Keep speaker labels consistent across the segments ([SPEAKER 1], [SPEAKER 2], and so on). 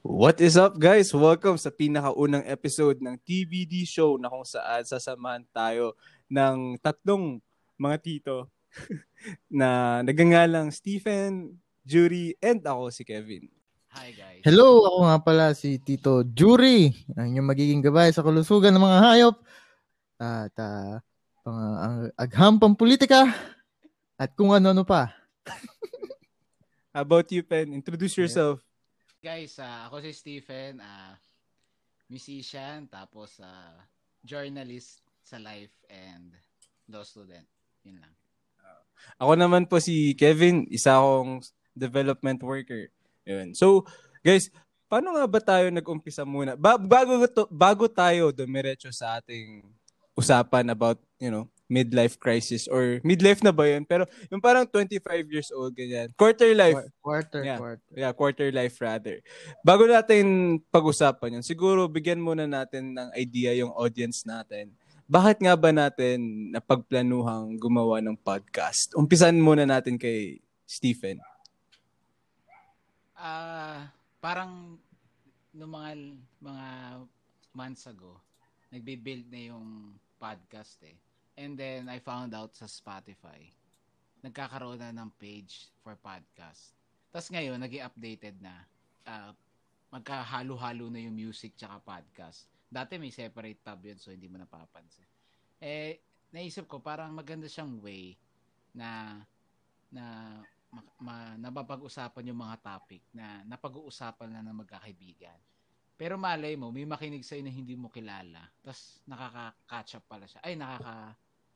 [SPEAKER 1] What is up guys? Welcome sa pinakaunang episode ng TVD show na kung saan sasamahan tayo ng tatlong mga tito na nagangalang Stephen, Jury, and ako si Kevin.
[SPEAKER 2] Hi guys.
[SPEAKER 3] Hello, ako nga pala si Tito Jury, ang inyong magiging gabay sa kalusugan ng mga hayop at uh, pang, ang agham pang politika at kung ano-ano pa.
[SPEAKER 1] How about you, Pen? Introduce yourself.
[SPEAKER 2] Guys, uh, ako si Stephen, uh, musician, tapos uh, journalist sa life and law student. Yun lang.
[SPEAKER 1] Ako naman po si Kevin, isa akong development worker. Yun. So, guys, paano nga ba tayo nag-umpisa muna? Ba- bago, to, bago tayo dumiretso sa ating usapan about, you know, midlife crisis or midlife na ba yun? Pero yung parang 25 years old, ganyan. Quarter life.
[SPEAKER 3] Quarter,
[SPEAKER 1] Yeah.
[SPEAKER 3] quarter.
[SPEAKER 1] Yeah, quarter life rather. Bago natin pag-usapan yun, siguro bigyan muna natin ng idea yung audience natin. Bakit nga ba natin napagplanuhang gumawa ng podcast? Umpisan muna natin kay Stephen.
[SPEAKER 2] Ah, parang nung mga mga months ago, nagbe-build na yung podcast eh. And then I found out sa Spotify, nagkakaroon na ng page for podcast. Tapos ngayon, nag updated na. ah, magkahalo-halo na yung music tsaka podcast. Dati may separate tab yun so hindi mo napapansin. Eh, naisip ko parang maganda siyang way na na ma, ma, napapag-usapan yung mga topic na napag-uusapan na ng magkakaibigan. Pero malay mo, may makinig sa'yo na hindi mo kilala. Tapos nakaka-catch up pala siya. Ay,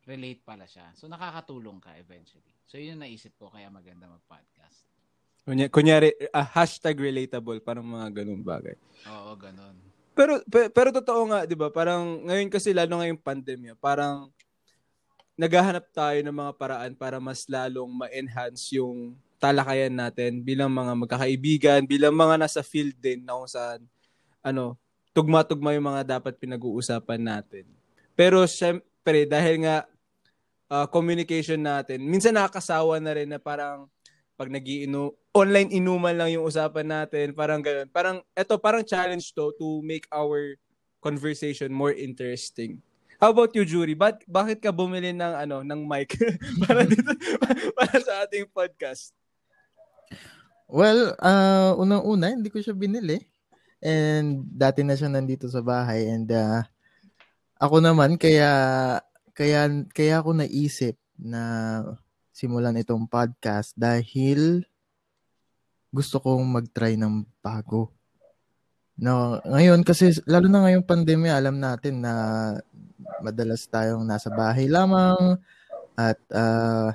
[SPEAKER 2] nakaka-relate pala siya. So nakakatulong ka eventually. So yun yung naisip ko kaya maganda mag-podcast.
[SPEAKER 1] Kunya, kunyari, ah, hashtag relatable, parang mga ganung bagay.
[SPEAKER 2] Oo, ganun.
[SPEAKER 1] Pero, pero, pero totoo nga, di ba? Parang ngayon kasi, lalo ngayong pandemya, parang naghahanap tayo ng mga paraan para mas lalong ma-enhance yung talakayan natin bilang mga magkakaibigan, bilang mga nasa field din na kung saan, ano, tugma-tugma yung mga dapat pinag-uusapan natin. Pero syempre, dahil nga uh, communication natin, minsan nakakasawa na rin na parang pag nagiinu online inuman lang yung usapan natin, parang ganun. Parang eto parang challenge to to make our conversation more interesting. How about you, Jury? Ba- bakit ka bumili ng ano ng mic para dito para sa ating podcast?
[SPEAKER 3] Well, uh, unang-una, hindi ko siya binili. And dati na siya nandito sa bahay. And uh, ako naman, kaya, kaya, kaya ako naisip na simulan itong podcast dahil gusto kong mag-try ng bago. No, ngayon kasi lalo na ngayong pandemya, alam natin na madalas tayong nasa bahay lamang at uh,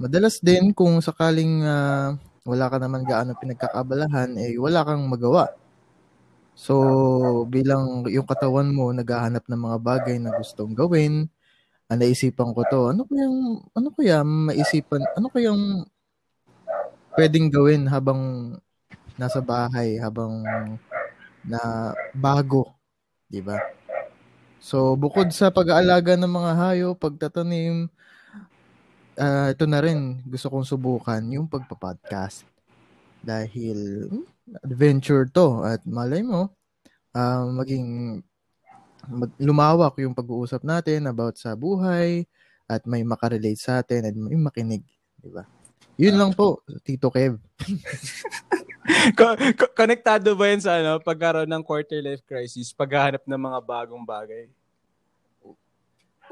[SPEAKER 3] madalas din kung sakaling uh, wala ka naman gaano pinagkakabalahan eh wala kang magawa. So bilang yung katawan mo naghahanap ng mga bagay na gustong gawin, ang naisipan ko to, ano kayang ano kaya maisipan, ano kayang pwedeng gawin habang nasa bahay, habang na bago, 'di ba? So bukod sa pag-aalaga ng mga hayop, pagtatanim, uh, ito na rin gusto kong subukan yung pagpa-podcast. Dahil hmm, adventure to at malay mo uh, maging mag, lumawak yung pag-uusap natin about sa buhay at may makarelate sa atin at may makinig, di ba? Yun lang po, Tito Kev.
[SPEAKER 1] Konektado ba yan sa ano, pagkaroon ng quarter life crisis, paghahanap ng mga bagong bagay?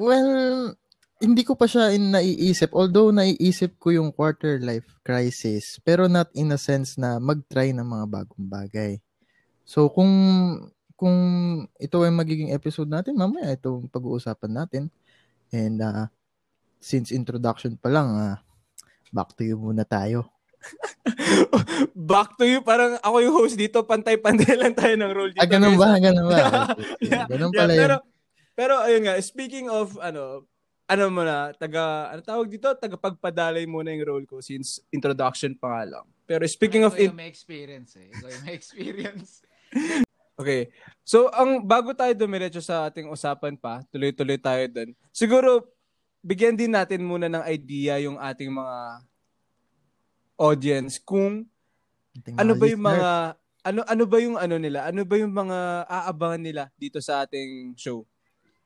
[SPEAKER 3] Well, hindi ko pa siya in naiisip. Although naiisip ko yung quarter life crisis, pero not in a sense na mag-try ng mga bagong bagay. So kung kung ito ay magiging episode natin, mamaya itong pag-uusapan natin. And uh, since introduction pa lang, uh, back to you muna tayo.
[SPEAKER 1] back to you, parang ako yung host dito, pantay-pantay lang tayo ng role dito.
[SPEAKER 3] Ah, ganun ba? Ganun ba?
[SPEAKER 1] yeah,
[SPEAKER 3] ganun
[SPEAKER 1] yeah,
[SPEAKER 3] pala
[SPEAKER 1] pero,
[SPEAKER 3] yun.
[SPEAKER 1] Pero ayun nga, speaking of ano, ano mo na, taga, ano tawag dito? Taga pagpadalay muna yung role ko since introduction pa nga lang. Pero speaking of...
[SPEAKER 2] Ito yung may experience eh. Ito yung may experience.
[SPEAKER 1] Okay. So, ang bago tayo dumiretso sa ating usapan pa, tuloy-tuloy tayo dun. Siguro, bigyan din natin muna ng idea yung ating mga audience kung
[SPEAKER 3] Ating
[SPEAKER 1] ano ba yung mga ano ano ba yung ano nila? Ano ba yung mga aabangan nila dito sa ating show?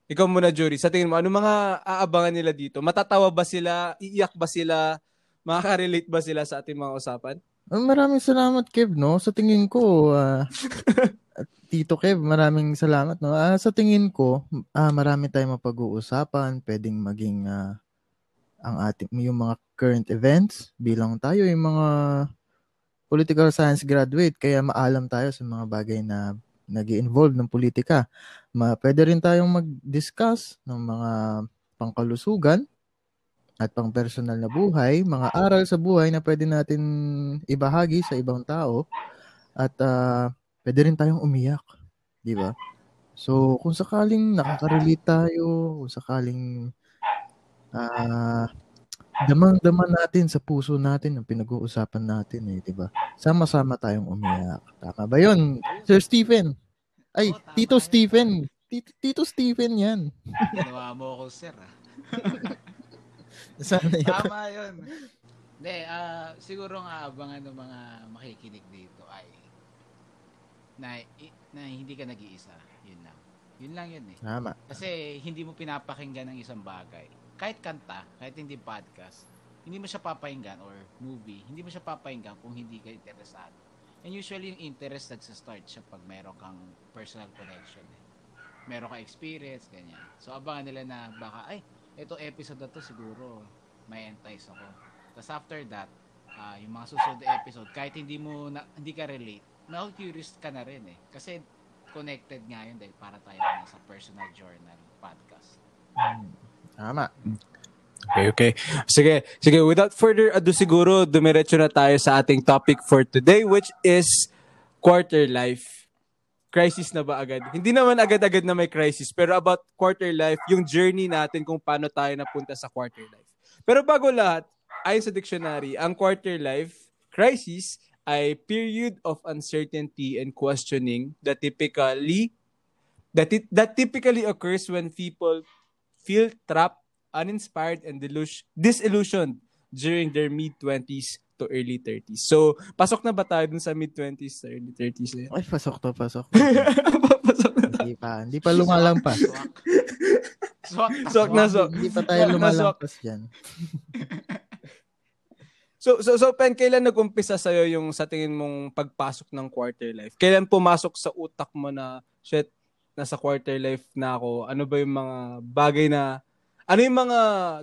[SPEAKER 1] Ikaw muna, Jory. Sa tingin mo, ano mga aabangan nila dito? Matatawa ba sila? Iiyak ba sila? Makaka-relate ba sila sa ating mga usapan?
[SPEAKER 3] Ah, Maraming salamat, Kev, no? Sa tingin ko, ah, Tito Kev, maraming salamat, no? Ah, sa tingin ko, ah, marami tayong mapag-uusapan, pwedeng maging ah, ang ating yung mga current events bilang tayo yung mga political science graduate kaya maalam tayo sa mga bagay na nag involve ng politika. Ma, pwede rin tayong mag-discuss ng mga pangkalusugan at pang personal na buhay, mga aral sa buhay na pwede natin ibahagi sa ibang tao at ah, pwede rin tayong umiyak, di ba? So, kung sakaling nakaka-relate tayo, kung sakaling ah damang-dama natin sa puso natin ang pinag-uusapan natin eh, di ba? Sama-sama tayong umiyak. Tama ba yun? Sir Stephen? Ay, Tito. Stephen. Tito, Tito Stephen yan.
[SPEAKER 2] Ginawa mo ako, sir. Ah.
[SPEAKER 3] Sana yun.
[SPEAKER 2] Tama yun. Hindi, ah, siguro ang aabangan ng mga makikinig dito ay na, na hindi ka nag-iisa. Yun lang. Yun lang yun eh.
[SPEAKER 3] Tama.
[SPEAKER 2] Kasi hindi mo pinapakinggan ng isang bagay. Kahit kanta, kahit hindi podcast, hindi mo siya papakinggan or movie, hindi mo siya papakinggan kung hindi ka interesado. And usually yung interest nagsa-start siya pag meron kang personal connection. Eh. Meron kang experience, ganyan. So abangan nila na baka, ay, ito episode na to siguro may entice ako. Tapos after that, ah, yung mga susunod na episode, kahit hindi mo na, hindi ka relate, na-curious ka na rin eh. Kasi connected nga yun dahil para tayo na sa personal journal podcast.
[SPEAKER 3] Hmm. Tama.
[SPEAKER 1] Okay, okay. Sige, sige. Without further ado siguro, dumiretso na tayo sa ating topic for today, which is quarter life. Crisis na ba agad? Hindi naman agad-agad na may crisis, pero about quarter life, yung journey natin kung paano tayo napunta sa quarter life. Pero bago lahat, ayon sa dictionary, ang quarter life crisis ay period of uncertainty and questioning that typically that it, that typically occurs when people feel trapped, uninspired, and disillusioned during their mid-20s to early 30s. So, pasok na ba tayo dun sa mid-20s to early 30s na yun?
[SPEAKER 3] Ay, pasok to, pasok.
[SPEAKER 1] pasok na tayo.
[SPEAKER 3] hindi pa, hindi pa lumalampas.
[SPEAKER 2] Swak. Swak.
[SPEAKER 1] Na swak.
[SPEAKER 3] Hindi pa tayo lumalampas dyan.
[SPEAKER 1] So, so, so, Pen, kailan nag-umpisa sa'yo yung sa tingin mong pagpasok ng quarter life? Kailan pumasok sa utak mo na, shit, nasa quarter life na ako? Ano ba yung mga bagay na, ano yung mga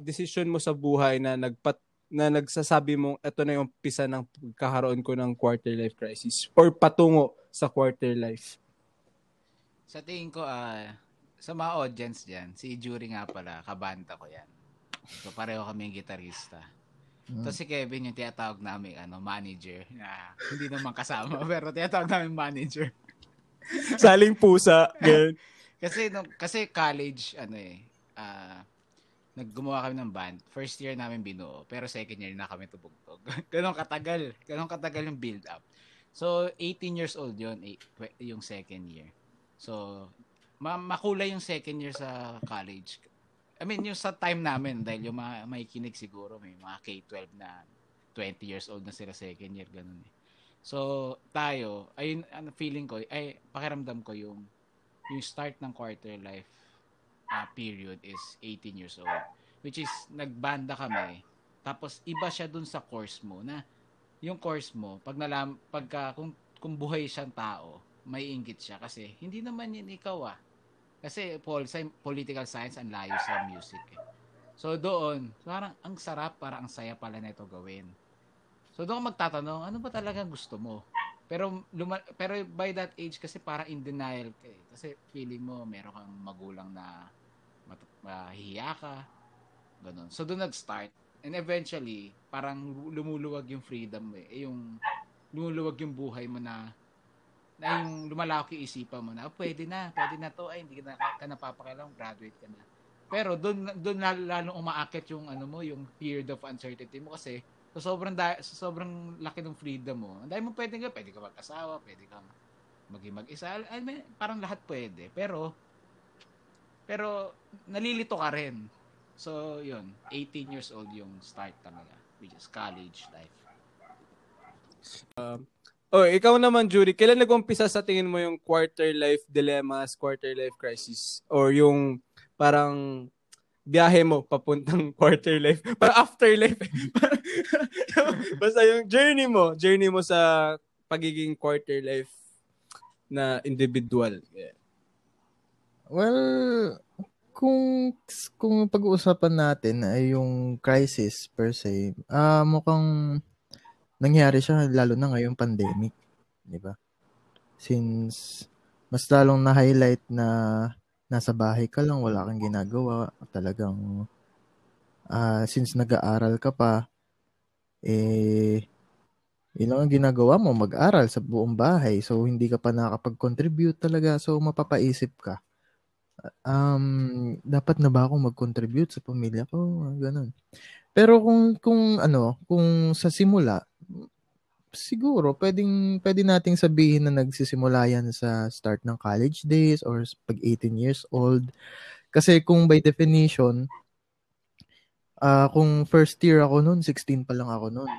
[SPEAKER 1] decision mo sa buhay na nagpat na nagsasabi mong ito na yung umpisa ng pagkakaroon ko ng quarter life crisis or patungo sa quarter life?
[SPEAKER 2] Sa tingin ko, ah, sa mga audience dyan, si Jury nga pala, kabanta ko yan. So, pareho kami yung gitarista.
[SPEAKER 3] Mm.
[SPEAKER 2] Tapos si Kevin yung tinatawag namin ano, manager. Na hindi naman kasama, pero tinatawag namin manager.
[SPEAKER 1] Saling pusa. Ganun.
[SPEAKER 2] Kasi nung kasi college ano eh ah naggumawa kami ng band. First year namin binuo, pero second year na kami tubugtog. Ganong katagal. Ganong katagal yung build up. So 18 years old yon eh, yung second year. So ma- makulay yung second year sa college. I mean, yung sa time namin, dahil yung mga may kinig siguro, may mga K-12 na 20 years old na sila second year, ganun eh. So, tayo, ayun, ano, feeling ko, ay, pakiramdam ko yung, yung start ng quarter life uh, period is 18 years old. Which is, nagbanda kami, tapos iba siya dun sa course mo, na yung course mo, pag nalam, pagka, kung, kung buhay siyang tao, may inggit siya kasi hindi naman yun ikaw ah. Kasi Paul, sa political science ang layo sa music eh. So doon, parang ang sarap, parang ang saya pala nito gawin. So doon magtatanong, ano ba talaga gusto mo? Pero luma- pero by that age kasi parang in denial ka eh. Kasi feeling mo meron kang magulang na mat- mahihiya ka. Ganun. So doon nag-start. And eventually, parang lumuluwag yung freedom mo eh. Eh, Yung lumuluwag yung buhay mo na na yung lumalawak yung isipan mo na, oh, pwede na, pwede na to, ay hindi ka na, ka napapakialam, graduate ka na. Pero doon doon lalo, umaakit yung ano mo, yung period of uncertainty mo kasi so sobrang da, so sobrang laki ng freedom mo. Ang dami mo pwede ka, pwede ka mag-asawa, pwede ka maging mag-isa. I mean, parang lahat pwede. Pero pero nalilito ka rin. So, yun, 18 years old yung start talaga, which is college life.
[SPEAKER 1] Oh, ikaw naman, Jury, kailan nag-umpisa sa tingin mo yung quarter life dilemmas, quarter life crisis? Or yung parang biyahe mo papuntang quarter life, para afterlife. Basta yung journey mo, journey mo sa pagiging quarter life na individual. Yeah.
[SPEAKER 3] Well, kung kung pag-uusapan natin ay yung crisis per se, ah uh, mukhang nangyari siya lalo na ngayong pandemic, 'di ba? Since mas lalong na-highlight na nasa bahay ka lang, wala kang ginagawa, talagang uh, since nag-aaral ka pa, eh, yun ang ginagawa mo, mag-aral sa buong bahay. So, hindi ka pa nakakapag-contribute talaga. So, mapapaisip ka. Um, dapat na ba akong mag-contribute sa pamilya ko? Ganun. Pero kung, kung ano, kung sa simula, siguro pwedeng pwede nating sabihin na nagsisimula yan sa start ng college days or pag 18 years old. Kasi kung by definition, uh, kung first year ako noon, 16 pa lang ako noon.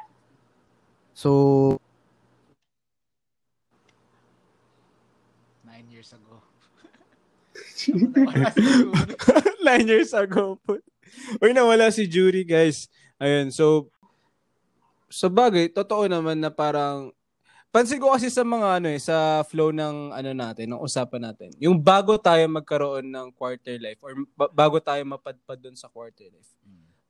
[SPEAKER 3] So,
[SPEAKER 2] nine years ago.
[SPEAKER 1] Nine years ago po. Uy, nawala si Jury, guys. Ayun, so, sa bagay, totoo naman na parang pansin ko kasi sa mga ano eh, sa flow ng ano natin, ng usapan natin. Yung bago tayo magkaroon ng quarter life or bago tayo mapadpad doon sa quarter life.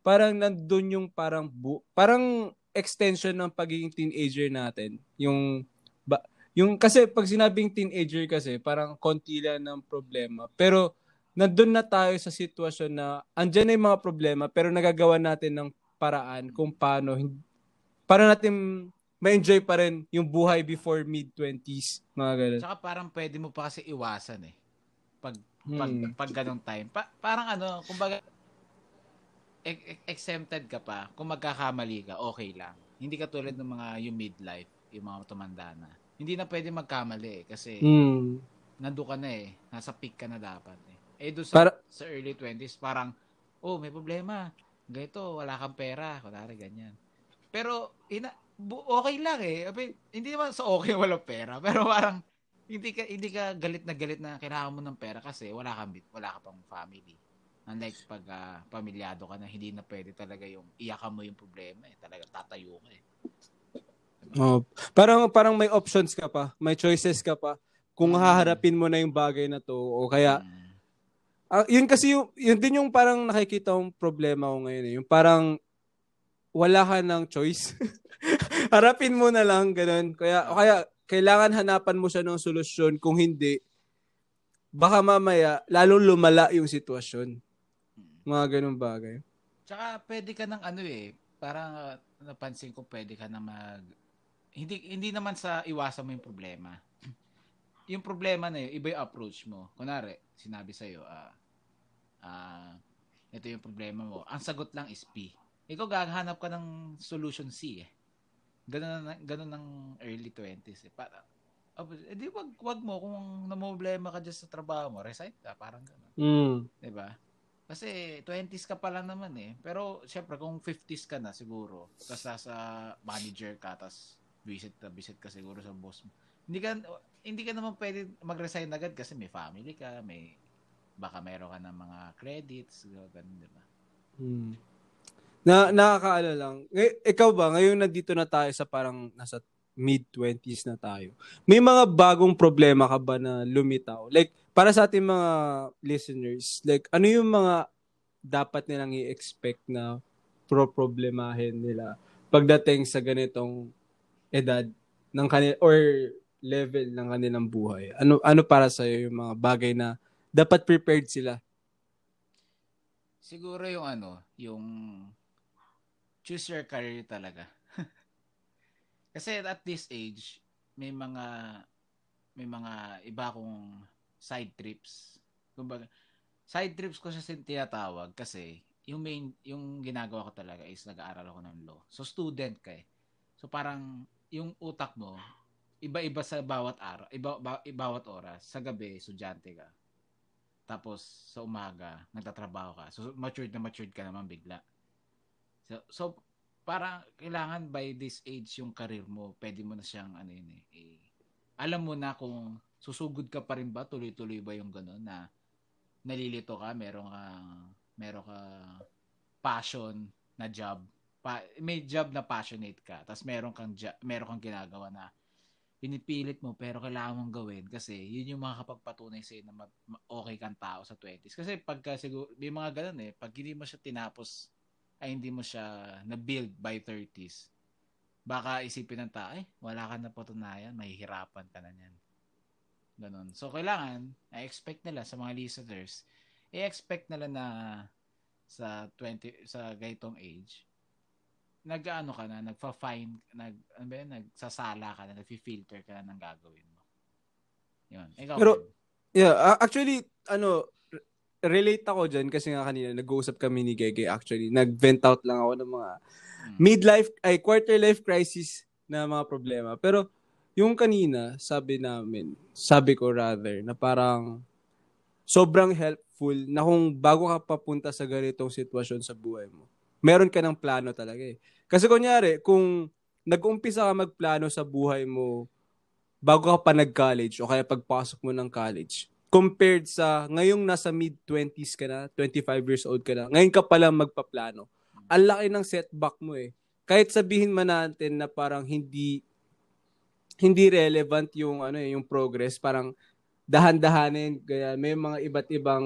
[SPEAKER 1] Parang nandoon yung parang bu- parang extension ng pagiging teenager natin. Yung ba, yung kasi pag sinabing teenager kasi parang konti lang ng problema. Pero nandun na tayo sa sitwasyon na andyan na yung mga problema pero nagagawa natin ng paraan kung paano para natin ma-enjoy pa rin yung buhay before mid-20s, mga ganun.
[SPEAKER 2] Tsaka parang pwede mo pa kasi iwasan eh. Pag, hmm. pag, pag ganong time. Pa, parang ano, kumbaga, e- exempted ka pa. Kung magkakamali ka, okay lang. Hindi ka tulad ng mga yung midlife, yung mga tumanda na. Hindi na pwede magkamali eh, kasi hmm. nando ka na eh. Nasa peak ka na dapat eh. Eh doon sa, Para... sa early 20s, parang, oh, may problema. Ganito, wala kang pera. Kunwari, ganyan pero, ina, okay lang eh. Hindi naman sa okay walang pera. Pero parang, hindi ka hindi ka galit na galit na kailangan mo ng pera kasi wala kang wala ka pang family. Unlike pag uh, pamilyado ka na hindi na pwede talaga yung iyakan mo yung problema eh. Talaga tatayo ka eh.
[SPEAKER 1] Oh, parang parang may options ka pa, may choices ka pa kung mm. haharapin mo na yung bagay na to o kaya mm. uh, yun kasi yung yun din yung parang nakikita kong problema ko ngayon eh. Yung parang wala ka ng choice. Harapin mo na lang, ganun. Kaya, kaya, kailangan hanapan mo siya ng solusyon. Kung hindi, baka mamaya, lalong lumala yung sitwasyon. Mga ganun bagay.
[SPEAKER 2] Tsaka, pwede ka ng ano eh, parang uh, napansin ko pwede ka na mag, hindi, hindi naman sa iwasan mo yung problema. yung problema na yun, iba yung approach mo. Kunwari, sinabi sa'yo, ah, uh, uh, ito yung problema mo. Ang sagot lang is P ikaw gaghanap ka ng solution C eh. Ganun, ganun ng early 20s eh. Para, oh, edi wag, wag mo kung namproblema ka dyan sa trabaho mo, resign ka, parang gano'n.
[SPEAKER 1] Mm.
[SPEAKER 2] Diba? Kasi 20s ka pa lang naman eh. Pero syempre kung 50s ka na siguro, tapos sa manager ka, tapos visit ka, visit ka siguro sa boss mo. Hindi ka hindi ka naman pwede mag-resign agad kasi may family ka, may baka meron ka ng mga credits, ganun, di ba?
[SPEAKER 1] Hmm. Na nakakaano lang. Ngay, ikaw ba ngayon nandito na tayo sa parang nasa mid-20s na tayo. May mga bagong problema ka ba na lumitaw? Like para sa ating mga listeners, like ano yung mga dapat nilang i-expect na pro-problemahin nila pagdating sa ganitong edad ng kanila or level ng kanilang buhay? Ano ano para sa iyo yung mga bagay na dapat prepared sila?
[SPEAKER 2] Siguro yung ano, yung choose your career talaga. Kasi at this age, may mga may mga iba kong side trips. Kumbaga, side trips ko siya tinatawag kasi yung main yung ginagawa ko talaga is nag-aaral ako ng law. So student ka eh. So parang yung utak mo iba-iba sa bawat araw, iba, ba, bawat oras. Sa gabi, estudyante ka. Tapos sa umaga, nagtatrabaho ka. So matured na matured ka naman bigla. So, so parang kailangan by this age yung career mo, pwede mo na siyang ano yun eh, eh alam mo na kung susugod ka pa rin ba, tuloy-tuloy ba yung gano'n na nalilito ka, meron ka meron ka passion na job, pa, may job na passionate ka, tapos meron kang meron kang ginagawa na pinipilit mo pero kailangan mong gawin kasi yun yung makakapagpatunay sa'yo na okay kang tao sa 20s. Kasi pagka siguro, may mga ganun eh, pag hindi mo siya tinapos, ay hindi mo siya na-build by 30s, baka isipin ng tao, eh, wala ka na patunayan, mahihirapan ka na niyan. Ganun. So, kailangan, i-expect nila sa mga listeners, i-expect nila na sa 20 sa gaytong age nag-ano ka na, nagfa-fine, nag, ano ba yun, nagsasala ka na, nagfi-filter ka na ng gagawin mo. Yun. Ikaw,
[SPEAKER 1] Pero, ben? yeah, actually, ano, relate ako dyan kasi nga kanina nag-uusap kami ni Gege actually. Nag-vent out lang ako ng mga hmm. midlife, ay quarter life crisis na mga problema. Pero, yung kanina, sabi namin, sabi ko rather, na parang sobrang helpful na kung bago ka papunta sa ganitong sitwasyon sa buhay mo, meron ka ng plano talaga eh. Kasi kunyari, kung nag-umpisa ka magplano sa buhay mo bago ka pa nag-college o kaya pagpasok mo ng college, compared sa ngayong nasa mid-20s ka na, 25 years old ka na, ngayon ka pa lang magpaplano. Ang laki ng setback mo eh. Kahit sabihin man natin na parang hindi hindi relevant yung ano eh, yung progress, parang dahan-dahanin, kaya may mga iba't ibang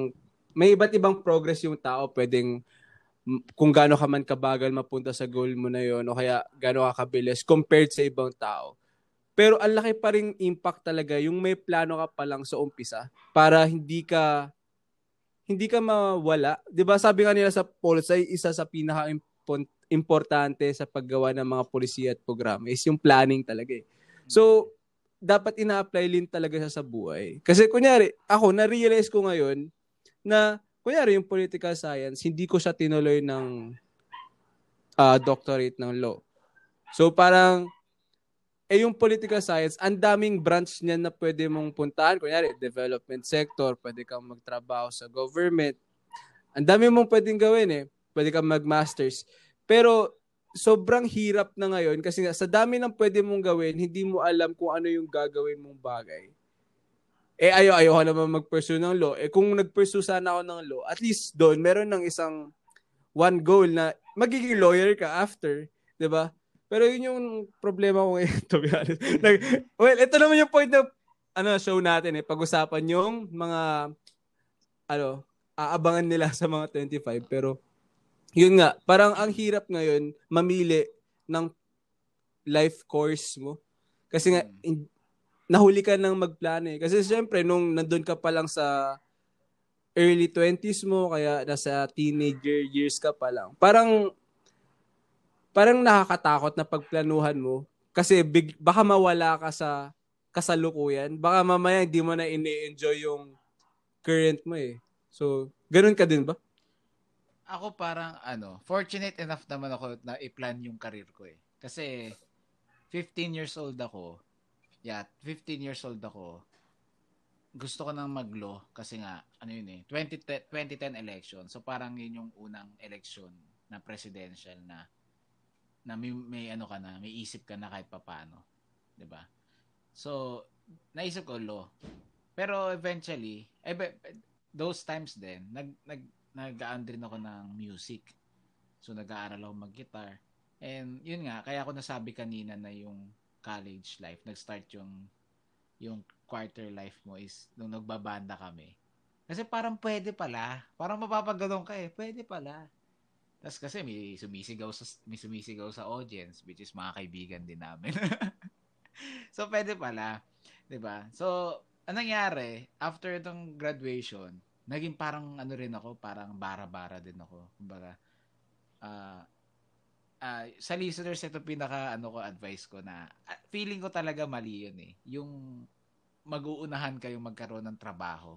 [SPEAKER 1] may iba't ibang progress yung tao pwedeng kung gaano ka man kabagal mapunta sa goal mo na yon o kaya gaano ka kabilis compared sa ibang tao. Pero ang laki pa ring impact talaga yung may plano ka pa lang sa umpisa para hindi ka hindi ka mawala. 'Di ba sabi nga nila sa polls ay isa sa pinaka importante sa paggawa ng mga polisiya at programa is yung planning talaga eh. So, dapat ina-apply din talaga siya sa buhay. Kasi kunyari, ako, na-realize ko ngayon na kunyari yung political science, hindi ko siya tinuloy ng uh, doctorate ng law. So parang, eh yung political science, ang daming branch niya na pwede mong puntahan. Kunyari, development sector, pwede kang magtrabaho sa government. Ang dami mong pwedeng gawin eh. Pwede kang mag-masters. Pero sobrang hirap na ngayon kasi sa dami ng pwede mong gawin, hindi mo alam kung ano yung gagawin mong bagay eh ayo ayo ko naman mag-pursue ng law. Eh kung nag-pursue sana ako ng law, at least doon meron ng isang one goal na magiging lawyer ka after, 'di ba? Pero yun yung problema ko ngayon, to be honest. like, well, ito naman yung point na ano, show natin eh. Pag-usapan yung mga ano, aabangan nila sa mga 25. Pero, yun nga, parang ang hirap ngayon mamili ng life course mo. Kasi nga, hmm. in, nahuli ka nang magplano eh. Kasi syempre, nung nandun ka pa lang sa early 20s mo, kaya nasa teenager years ka pa lang, parang, parang nakakatakot na pagplanuhan mo. Kasi big, baka mawala ka sa kasalukuyan. Baka mamaya hindi mo na ini-enjoy yung current mo eh. So, ganun ka din ba?
[SPEAKER 2] Ako parang ano, fortunate enough naman ako na i-plan yung career ko eh. Kasi 15 years old ako, yeah, 15 years old ako, gusto ko nang mag-law kasi nga, ano yun eh, 2010, 2010 election. So parang yun yung unang election na presidential na na may, may ano ka na, may isip ka na kahit papaano. 'Di ba? So, naisip ko law. Pero eventually, eh, those times din, nag, nag, nag-aan ako ng music. So, nag-aaral ako mag-guitar. And, yun nga, kaya ako nasabi kanina na yung college life, nag-start yung yung quarter life mo is nung nagbabanda kami. Kasi parang pwede pala. Parang mapapagano'n ka eh. Pwede pala. Tapos kasi may sumisigaw sa may sumisigaw sa audience which is mga kaibigan din namin. so pwede pala, 'di ba? So anong nangyari after itong graduation, naging parang ano rin ako, parang bara-bara din ako. Kumbaga uh, uh, sa listeners, ito pinaka ano ko advice ko na uh, feeling ko talaga mali yun eh. Yung mag-uunahan kayong magkaroon ng trabaho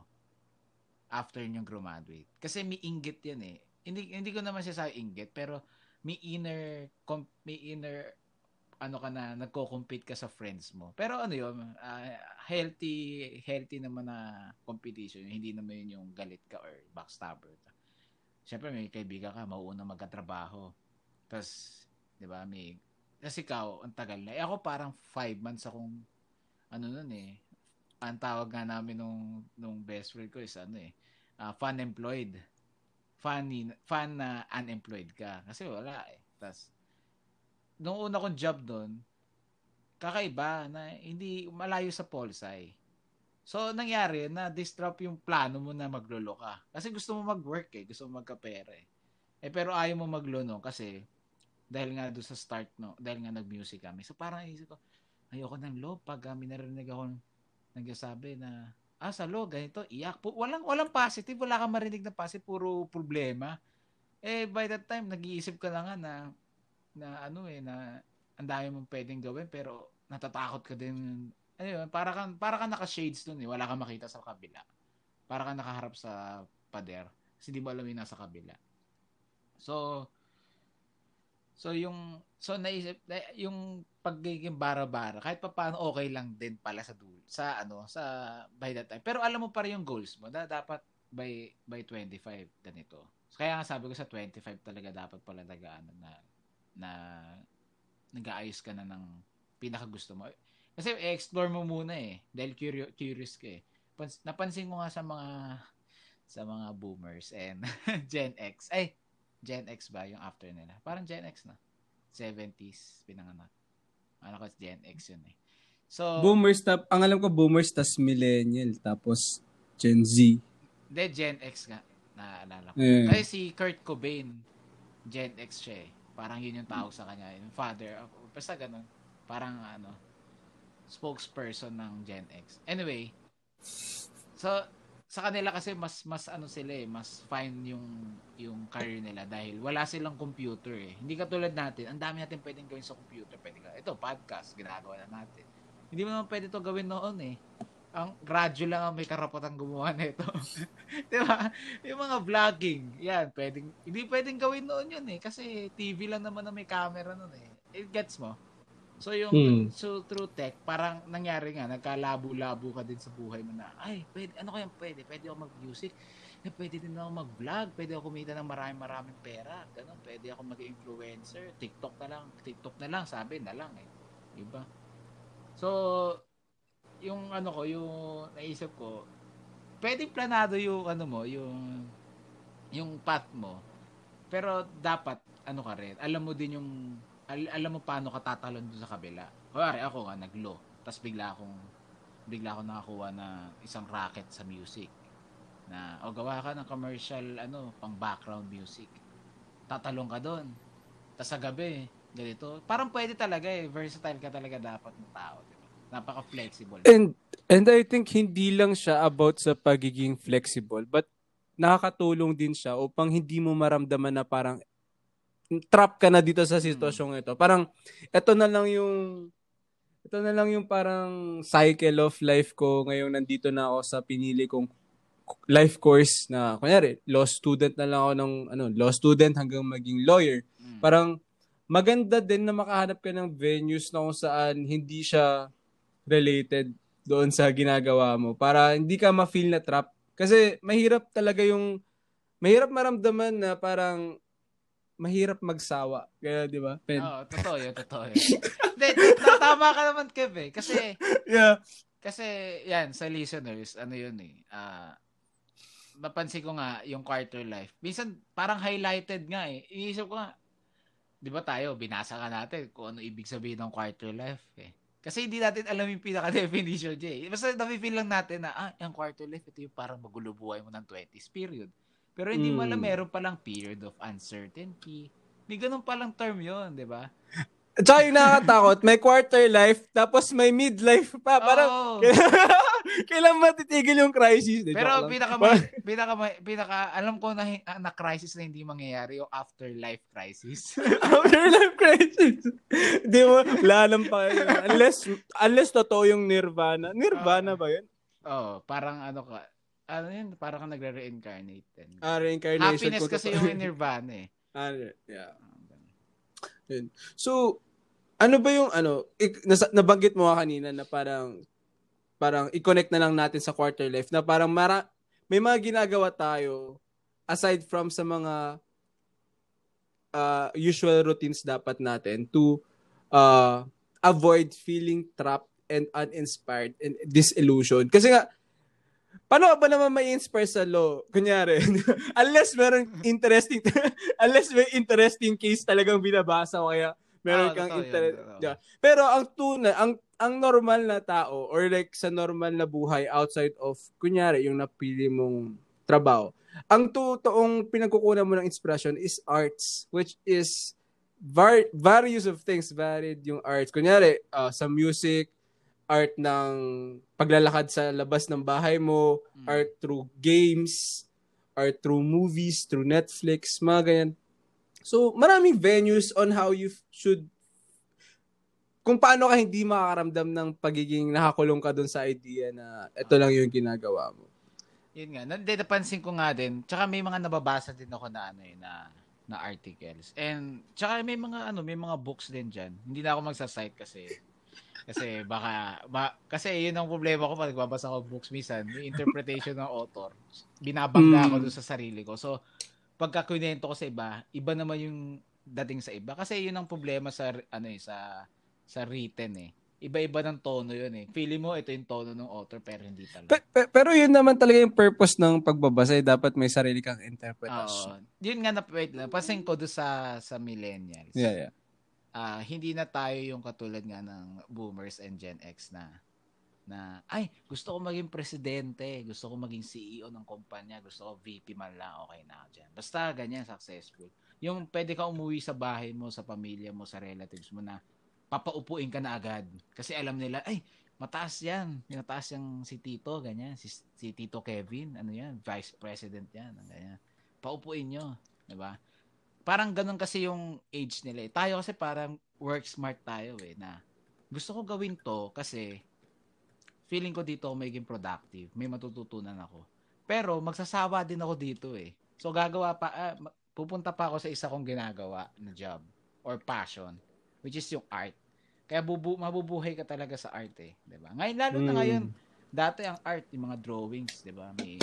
[SPEAKER 2] after nyo graduate. Kasi may inggit yan eh. Hindi, hindi ko naman siya sa inggit, pero may inner, com, may inner, ano ka na, nagko-compete ka sa friends mo. Pero ano yun, uh, healthy, healthy naman na competition. Hindi naman yun yung galit ka or backstabber. Siyempre, may kaibigan ka, mauuna magkatrabaho tapos, 'di ba? May kasi ikaw, ang tagal na. Eh ako parang five months akong ano nun eh. Ang tawag nga namin nung nung best friend ko is ano eh, uh, fun employed. Funny, fun na uh, unemployed ka. Kasi wala eh. Tapos, nung una kong job doon, kakaiba na hindi malayo sa Polsai. So, nangyari na disrupt yung plano mo na maglolo ka. Kasi gusto mo mag-work eh. Gusto mo magkapera eh. Eh, pero ayaw mo maglono kasi dahil nga doon sa start, no? Dahil nga nag-music kami. So, parang isip ko, ayoko ng lo pag uh, minarinig ako nagsasabi na ah, sa lo, ganito, iyak. Po, walang, walang positive, wala kang marinig na positive, puro problema. Eh, by that time, nag-iisip ka na nga na, na ano eh, na ang dami mong pwedeng gawin, pero natatakot ka din. Ano yun, para kang, para kang naka-shades dun eh, wala kang makita sa kabila. Para kang nakaharap sa pader. Kasi di mo alam yung nasa kabila. So, so yung, so naisip, yung pagiging bara-bara, kahit pa paano okay lang din pala sa dulo, sa ano, sa by that time. Pero alam mo pa rin yung goals mo, na dapat by by 25 ganito. Kaya nga sabi ko sa 25 talaga dapat pala nag-ano na na nag-aayos ka na ng pinaka gusto mo. Kasi explore mo muna eh dahil curious, curious ka eh. Pans- napansin ko nga sa mga sa mga boomers and Gen X. Ay, Gen X ba yung after nila? Parang Gen X na. 70s pinanganak. Ano ko, Gen X yun eh. So,
[SPEAKER 1] boomers, tap, ang alam ko boomers, tas millennial, tapos Gen Z.
[SPEAKER 2] Hindi, Gen X nga. Naalala ko.
[SPEAKER 1] Yeah.
[SPEAKER 2] Kasi si Kurt Cobain, Gen X siya eh. Parang yun yung tawag sa kanya. Yung father. Basta ganun. Parang ano, spokesperson ng Gen X. Anyway, so, sa kanila kasi mas mas ano sila eh, mas fine yung yung career nila dahil wala silang computer eh. Hindi katulad natin, ang dami natin pwedeng gawin sa computer. Pwede ka, ito podcast, ginagawa na natin. Hindi mo naman pwede to gawin noon eh. Ang radyo lang ang may karapatang gumawa nito. 'Di ba? Yung mga vlogging, yan, pwedeng hindi pwedeng gawin noon yun eh kasi TV lang naman na may camera noon eh. It gets mo? So yung hmm. so through tech, parang nangyari nga, nagkalabo-labo ka din sa buhay mo na, ay, pwede, ano kaya pwede? Pwede ako mag-music, eh, pwede din ako mag-vlog, pwede ako kumita ng maraming maraming pera, ganun, pwede ako mag-influencer, TikTok na lang, TikTok na lang, sabi na lang eh. Diba? So, yung ano ko, yung naisip ko, pwede planado yung ano mo, yung yung path mo. Pero dapat ano ka rin, alam mo din yung al- alam mo paano ka tatalon doon sa kabila. Kuwari ako nga naglo, tapos bigla akong bigla akong nakakuha na isang racket sa music. Na o gawa ka ng commercial ano pang background music. Tatalong ka doon tapos sa gabi ganito. Parang pwede talaga eh. Versatile ka talaga dapat ng tao diba? napaka flexible
[SPEAKER 1] and and I think hindi lang siya about sa pagiging flexible but nakakatulong din siya upang hindi mo maramdaman na parang trap ka na dito sa sitwasyong ito. Parang ito na lang yung ito na lang yung parang cycle of life ko ngayon nandito na ako sa pinili kong life course na kunyari law student na lang ako ng ano law student hanggang maging lawyer. Mm. Parang maganda din na makahanap ka ng venues na kung saan hindi siya related doon sa ginagawa mo para hindi ka ma-feel na trap kasi mahirap talaga yung mahirap maramdaman na parang mahirap magsawa. Kaya, di ba?
[SPEAKER 2] Pen. Oo, totoo yun, totoo yun. Hindi, tama ka naman, Kev, eh. Kasi,
[SPEAKER 1] yeah.
[SPEAKER 2] kasi, yan, sa listeners, ano yun eh, ah, uh, napansin ko nga yung quarter life. Minsan, parang highlighted nga eh. Iniisip ko nga, di ba tayo, binasa ka natin kung ano ibig sabihin ng quarter life eh. Kasi hindi natin alam yung pinaka-definition niya eh. Basta nafe-feel lang natin na, ah, yung quarter life, ito yung parang magulo buhay mo ng 20s period. Pero hindi mm. mo alam, hmm. meron palang period of uncertainty. May ganun palang term yon di ba?
[SPEAKER 1] Tsaka yung nakakatakot, may quarter life, tapos may midlife pa. Parang, oh. kailan matitigil yung crisis?
[SPEAKER 2] De, Pero pinaka, may, pinaka, may, pinaka, alam ko na, na crisis na hindi mangyayari, yung afterlife crisis.
[SPEAKER 1] afterlife crisis. Hindi mo, lalam pa. Unless, unless totoo yung nirvana. Nirvana oh. ba yun?
[SPEAKER 2] Oo, oh, parang ano ka, ano yun, parang kang nagre-reincarnate. Din.
[SPEAKER 1] Ah, reincarnation.
[SPEAKER 2] Happiness kasi yung nirvana eh.
[SPEAKER 1] Ah, yeah. Yun. So, ano ba yung ano, ik, nas, nabanggit mo kanina na parang parang i-connect na lang natin sa quarter life na parang mara, may mga ginagawa tayo aside from sa mga uh, usual routines dapat natin to uh, avoid feeling trapped and uninspired and disillusioned. Kasi nga, paano ba naman may inspire sa law? Kunyari, unless meron interesting, unless may interesting case talagang binabasa o kaya meron
[SPEAKER 2] Oo,
[SPEAKER 1] kang interest.
[SPEAKER 2] totoo.
[SPEAKER 1] Pero ang tuna, ang ang normal na tao or like sa normal na buhay outside of kunyari yung napili mong trabaho. Ang totoong pinagkukunan mo ng inspiration is arts which is var- various of things varied yung arts. Kunyari uh, sa music, art ng paglalakad sa labas ng bahay mo,
[SPEAKER 2] Mm.
[SPEAKER 1] art through games, art through movies, through Netflix, mga ganyan. So, maraming venues on how you should kung paano ka hindi makakaramdam ng pagiging nakakulong ka dun sa idea na ito lang yung ginagawa mo.
[SPEAKER 2] Yun nga. Nandi, napansin ko nga din. Tsaka may mga nababasa din ako na ano eh, na na articles. And tsaka may mga ano, may mga books din diyan. Hindi na ako magsa-cite kasi kasi baka ba, kasi yun ang problema ko pag nagbabasa ng books minsan, may interpretation ng author. Binabangga ako
[SPEAKER 1] Mm.
[SPEAKER 2] doon sa sarili ko. So pagka kwento ko sa iba, iba naman yung dating sa iba kasi yun ang problema sa ano eh sa sa written eh. Iba-iba ng tono yun eh. Feeling mo ito yung tono ng author pero hindi talaga.
[SPEAKER 1] Pe- pe- pero yun naman talaga yung purpose ng pagbabasa. eh. Dapat may sarili kang
[SPEAKER 2] Oo.
[SPEAKER 1] interpretation.
[SPEAKER 2] Yun nga na wait lang. Pasin ko doon sa sa millennials.
[SPEAKER 1] Yeah, yeah.
[SPEAKER 2] Ah, hindi na tayo yung katulad nga ng boomers and Gen X na na ay gusto ko maging presidente, gusto ko maging CEO ng kumpanya, gusto ko VP man lang, okay na ako dyan. Basta ganyan successful. Yung pwede ka umuwi sa bahay mo, sa pamilya mo, sa relatives mo na papaupuin ka na agad. Kasi alam nila, ay, mataas yan. Mataas yung si Tito, ganyan. Si, si Tito Kevin, ano yan, vice president yan, ganyan. Paupuin nyo, di ba? Parang ganun kasi yung age nila. eh. Tayo kasi parang work smart tayo eh, na gusto ko gawin to kasi feeling ko dito ako magiging productive. May matututunan ako. Pero magsasawa din ako dito eh. So gagawa pa, ma- pupunta pa ako sa isa kong ginagawa na job or passion, which is yung art. Kaya bubu mabubuhay ka talaga sa art eh, 'di ba? Ngayon lalo na
[SPEAKER 1] Mm.
[SPEAKER 2] ngayon, dati ang art, yung mga drawings, 'di ba? May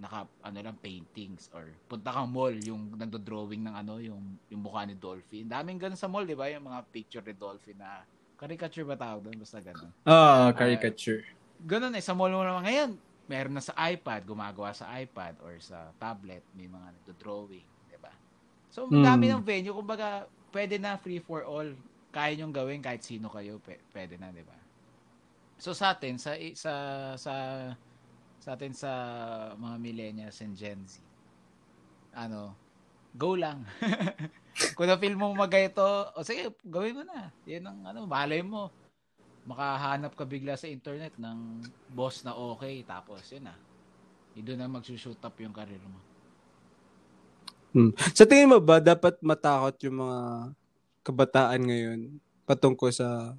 [SPEAKER 2] naka ano lang paintings or punta kang mall yung nagdo-drawing ng ano yung yung mukha ni Dolphin. Daming ganun sa mall, 'di ba? Yung mga picture ni Dolphin na caricature ba tawag doon? Basta ganun.
[SPEAKER 1] Ah, caricature.
[SPEAKER 2] Ganun eh, sa mall mo naman ngayon, meron na sa iPad, gumagawa sa iPad or sa tablet, may mga nagdo-drawing, 'di ba? So, ang dami
[SPEAKER 1] Hmm.
[SPEAKER 2] ng venue, kumbaga, pwede na free for all. Kaya niyong gawin kahit sino kayo, pwede na, 'di ba? So sa atin sa sa sa sa atin sa mga millennials and Gen Z. Ano, go lang. Kung na-feel mo magayto, o sige, gawin mo na. Yan ang ano, malay mo. Makahanap ka bigla sa internet ng boss na okay, tapos yun na. Doon na magsushoot up yung career mo.
[SPEAKER 1] Hmm. Sa tingin mo ba, dapat matakot yung mga kabataan ngayon patungkol sa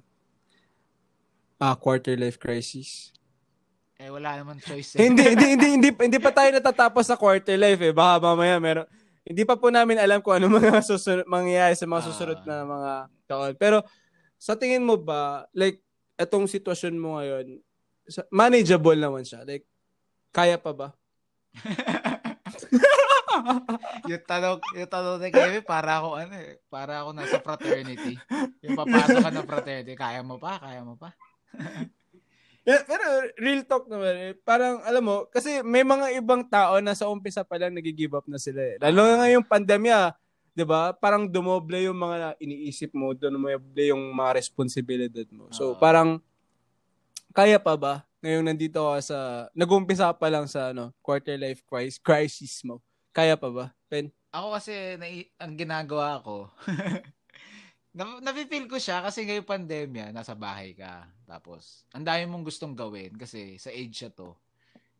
[SPEAKER 1] ah, quarter life crisis?
[SPEAKER 2] Eh, wala naman choice. Eh.
[SPEAKER 1] hindi, hindi, hindi, hindi, hindi pa tayo natatapos sa quarter life eh. Baka mamaya meron, hindi pa po namin alam kung ano mga susunod, mangyayari sa mga
[SPEAKER 2] Ah.
[SPEAKER 1] susunod na mga taon. Pero sa tingin mo ba, like, etong sitwasyon mo ngayon, manageable naman siya? Like, kaya pa ba?
[SPEAKER 2] yung tanong, yung tanong ni Kevin, para ako ano eh, para ako nasa fraternity. Yung papasok ka ng fraternity, kaya mo pa, kaya mo pa.
[SPEAKER 1] Pero real talk naman eh. Parang alam mo, kasi may mga ibang tao na sa umpisa pa lang nag-give up na sila eh. Lalo na ngayong pandemya, 'di ba? Parang dumoble yung mga iniisip mo, dumoble yung mga responsibilidad mo. So
[SPEAKER 2] Oo.
[SPEAKER 1] parang kaya pa ba ngayong nandito ka sa nag-umpisa pa lang sa ano, quarter life crisis, crisis mo? Kaya pa ba? Pen?
[SPEAKER 2] Ako kasi, nai- ang ginagawa ko, na, nafe-feel ko siya kasi ngayong pandemya, nasa bahay ka. Tapos, ang dami mong gustong gawin kasi sa age siya to.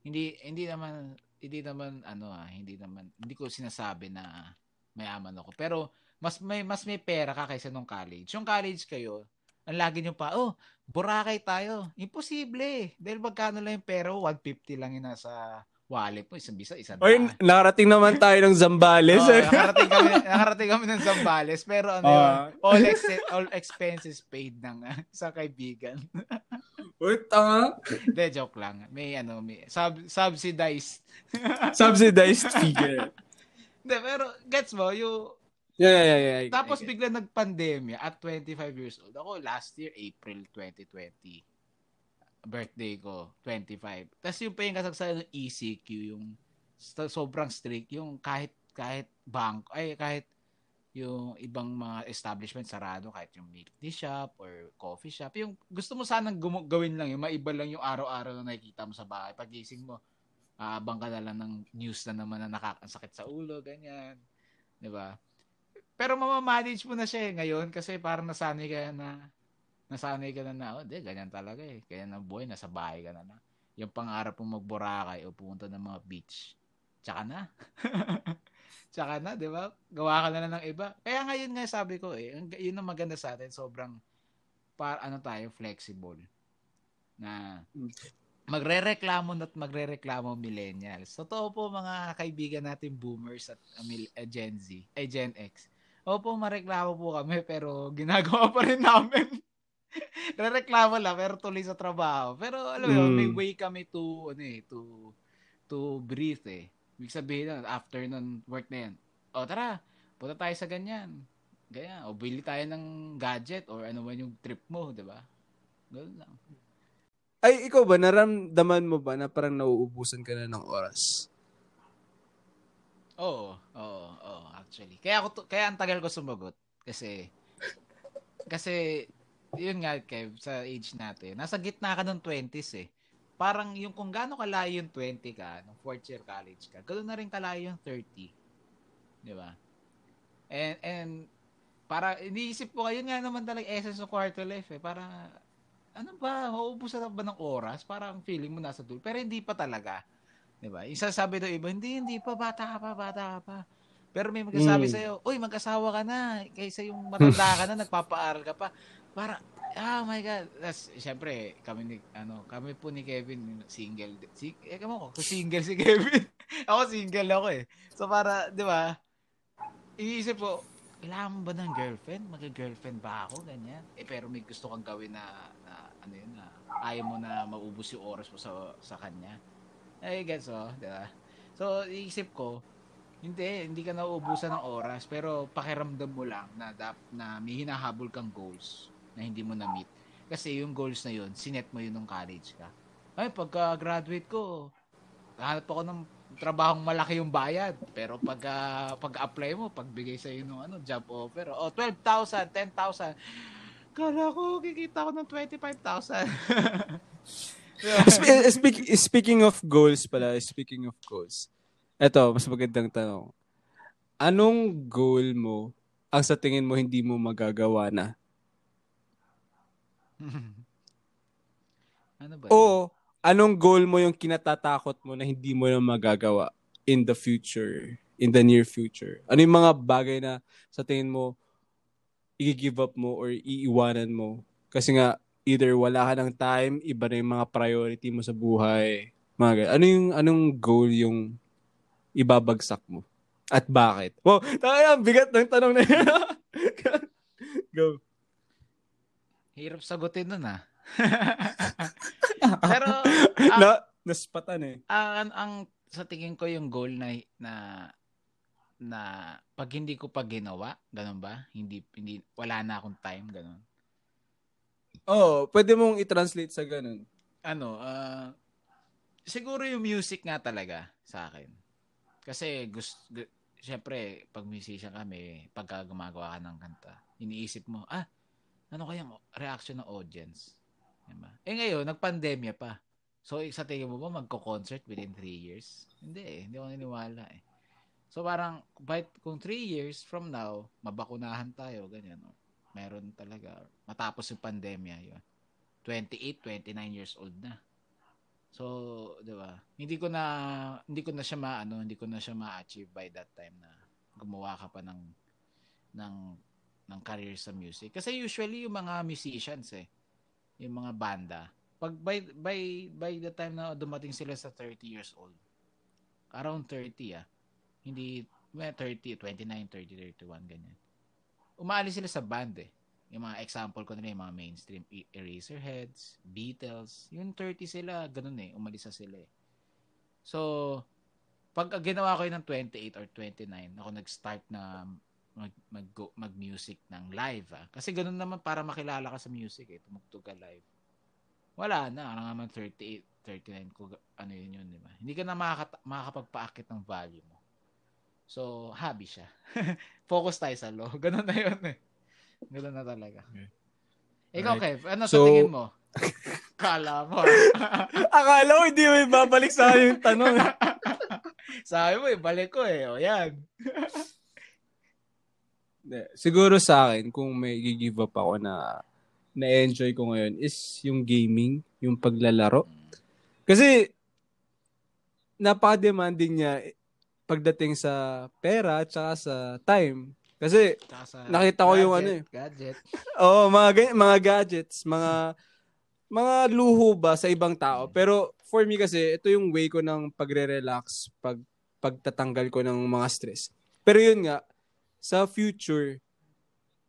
[SPEAKER 2] Hindi, hindi naman, hindi naman, ano ah, hindi naman, hindi ko sinasabi na mayaman ako. Pero, mas may, mas may pera ka kaysa nung college. Yung college kayo, ang lagi nyo pa, oh, Boracay tayo. Imposible. Dahil magkano lang yung pera, 150 lang yung nasa wallet mo. Isang bisa, isang
[SPEAKER 1] Oy,
[SPEAKER 2] daan.
[SPEAKER 1] nakarating naman tayo ng Zambales.
[SPEAKER 2] Oo,
[SPEAKER 1] eh.
[SPEAKER 2] nakarating kami, nakarating kami ng Zambales, pero ano yun,
[SPEAKER 1] Ah.
[SPEAKER 2] all, ex- all expenses paid ng ah, sa kaibigan.
[SPEAKER 1] Uy, tanga.
[SPEAKER 2] Hindi, joke lang. May ano, may sub, subsidized.
[SPEAKER 1] Subsidized figure.
[SPEAKER 2] Hindi, pero gets mo, yung
[SPEAKER 1] Yeah, yeah, yeah. yeah.
[SPEAKER 2] Tapos bigla nagpandemya at 25 years old. Ako last year, April 2020. Birthday ko, 25. Tapos yung pa yung kasagsayan ng ECQ, yung sobrang strict, yung kahit kahit bank, ay kahit yung ibang mga establishment sarado, kahit yung milk tea shop or coffee shop, yung gusto mo sanang gumu- gawin lang yung maiba lang yung araw-araw na nakikita mo sa bahay. Pagising mo, aabang ka na lang ng news na naman na nakakasakit sa ulo, ganyan. 'Di ba? Pero mamamanage mo na siya eh ngayon kasi parang nasanay ka na nasanay ka na na, oh, di, ganyan talaga eh. Kaya na buhay, nasa bahay ka na na. Yung pangarap mong magboracay o pumunta ng mga beach, tsaka na. tsaka na, di ba? Gawa ka na lang ng iba. Kaya ngayon nga sabi ko eh, yun ang maganda sa atin, sobrang par ano tayo, flexible. Na magrereklamo at magrereklamo millennials. Totoo po mga kaibigan natin boomers at uh, uh, Gen Z, ay Gen X. Opo, mareklamo po kami pero ginagawa pa rin namin. Rereklamo lang pero tuloy sa trabaho. Pero alam mo,
[SPEAKER 1] Mm.
[SPEAKER 2] may way kami to ano eh, to to breathe eh. Ibig sabihin na, after ng work na yan, o tara, punta tayo sa ganyan. Ganyan. O bili tayo ng gadget or ano man yung trip mo, di ba? Ganun lang.
[SPEAKER 1] Ay, ikaw ba, naramdaman mo ba na parang nauubusan ka na ng oras?
[SPEAKER 2] Oo, oo, oo, actually. Kaya ako kaya ang tagal ko sumagot kasi kasi yun nga Kev, sa age natin. Nasa gitna ka ng 20s eh. Parang yung kung gaano kalayo yung 20 ka, nung fourth year college ka, ganoon na rin kalayo yung 30. Di ba? And, and para iniisip ko kayo nga naman talaga essence ng quarter life eh. Para ano ba, mauubusan na ba ng oras? Parang feeling mo nasa dulo. Pero hindi pa talaga. 'Di ba? Isa sabi daw iba, hindi, hindi pa, bata ka pa, bata ka pa. Pero may magsasabi
[SPEAKER 1] Mm.
[SPEAKER 2] sa'yo, uy, mag-asawa ka na. Kaysa yung matanda ka na, nagpapaaral ka pa. Para, oh my God. Tapos, syempre, kami ni, ano, kami po ni Kevin, single. Si, eh, kamo ko, single si Kevin. ako single ako eh. So, para, di ba, iniisip ko, kailangan ba ng girlfriend? Mag-girlfriend ba ako? Ganyan. Eh, pero may gusto kang gawin na, na ano yun, na ayaw mo na maubos yung oras mo sa, sa kanya. Eh, gets mo, di ba? So, iisip ko, hindi, hindi ka nauubusan ng oras, pero pakiramdam mo lang na, na may hinahabol kang goals na hindi mo na-meet. Kasi yung goals na yun, sinet mo yun nung college ka. Ay, pagka-graduate ko, hanap ako ng trabahong malaki yung bayad. Pero pag pag-apply mo, pagbigay sa iyo ng ano, job offer, oh, 12,000, 10,000. Kala ko kikita ko ng 25,000.
[SPEAKER 1] Spe- speak- speaking of goals pala, speaking of goals. Eto, mas magandang tanong. Anong goal mo ang sa tingin mo hindi mo magagawa na?
[SPEAKER 2] ano ba?
[SPEAKER 1] O anong goal mo yung kinatatakot mo na hindi mo na magagawa in the future, in the near future? Ano yung mga bagay na sa tingin mo i-give up mo or iiwanan mo? Kasi nga, either wala ka ng time, iba na yung mga priority mo sa buhay. Mga ganun. Ano yung, anong goal yung ibabagsak mo? At bakit? Wow, tayo bigat ng tanong na yun. Go.
[SPEAKER 2] Hirap sagutin nun ah. Pero ang,
[SPEAKER 1] na, naspatan eh.
[SPEAKER 2] ang, ang sa tingin ko yung goal na na na pag hindi ko pa ginawa, ganun ba? Hindi hindi wala na akong time, ganun.
[SPEAKER 1] Oo, oh, pwede mong i-translate sa ganun.
[SPEAKER 2] Ano, ah siguro yung music nga talaga sa akin. Kasi gusto gu- syempre pag musician kami, pagka gumagawa ka ng kanta, iniisip mo, ah, ano kayang reaction ng audience? Diba? Eh ngayon, nagpandemya pa. So, sa tingin mo ba magko-concert within 3 years? Hindi eh. Hindi ako naniniwala eh. So, parang, but kung 3 years from now, mabakunahan tayo, ganyan. Oh. Meron talaga. Matapos yung pandemya, yun. 28, 29 years old na. So, 'di ba? Hindi ko na hindi ko na siya maano, hindi ko na siya ma-achieve by that time na gumawa ka pa ng ng ng career sa music. Kasi usually yung mga musicians eh, yung mga banda, pag by by by the time na dumating sila sa 30 years old, around 30 ah, hindi well, 30, 29, 30, 31 ganyan. Umaalis sila sa band eh. Yung mga example ko nila, yung mga mainstream E- Eraserheads, Beatles, yung 30 sila, ganun eh, umalis na sila eh. So, pag ginawa ko yun ng 28 or 29, ako nag-start na mag, mag, mag-music ng live. Ah. Kasi ganun naman para makilala ka sa music eh. Tumugtog ka live. Wala na. Ano naman 38, 39 ko, ano yun yun, di ba? Hindi ka na makaka- makakapagpaakit ng value mo. So, hobby siya. Focus tayo sa law. Ganun na yun eh. Ganun na talaga.
[SPEAKER 1] Okay.
[SPEAKER 2] Ikaw,
[SPEAKER 1] Right.
[SPEAKER 2] Kev, ano sa
[SPEAKER 1] So-
[SPEAKER 2] tingin mo? Kala mo.
[SPEAKER 1] Akala ko hindi mo ibabalik sa yung tanong. eh.
[SPEAKER 2] Sabi mo, eh, balik ko eh. O yan.
[SPEAKER 1] Siguro sa akin, kung may give up ako na na-enjoy ko ngayon is yung gaming, yung paglalaro. Kasi napaka-demanding niya pagdating sa pera at saka sa time. Kasi Nakita ko yung
[SPEAKER 2] gadget,
[SPEAKER 1] ano eh.
[SPEAKER 2] Gadget.
[SPEAKER 1] Oo, mga mga gadgets, mga mga luho ba sa ibang tao. Pero for me kasi, ito yung way ko ng pagre-relax, pag pagtatanggal ko ng mga stress. Pero yun nga, sa future,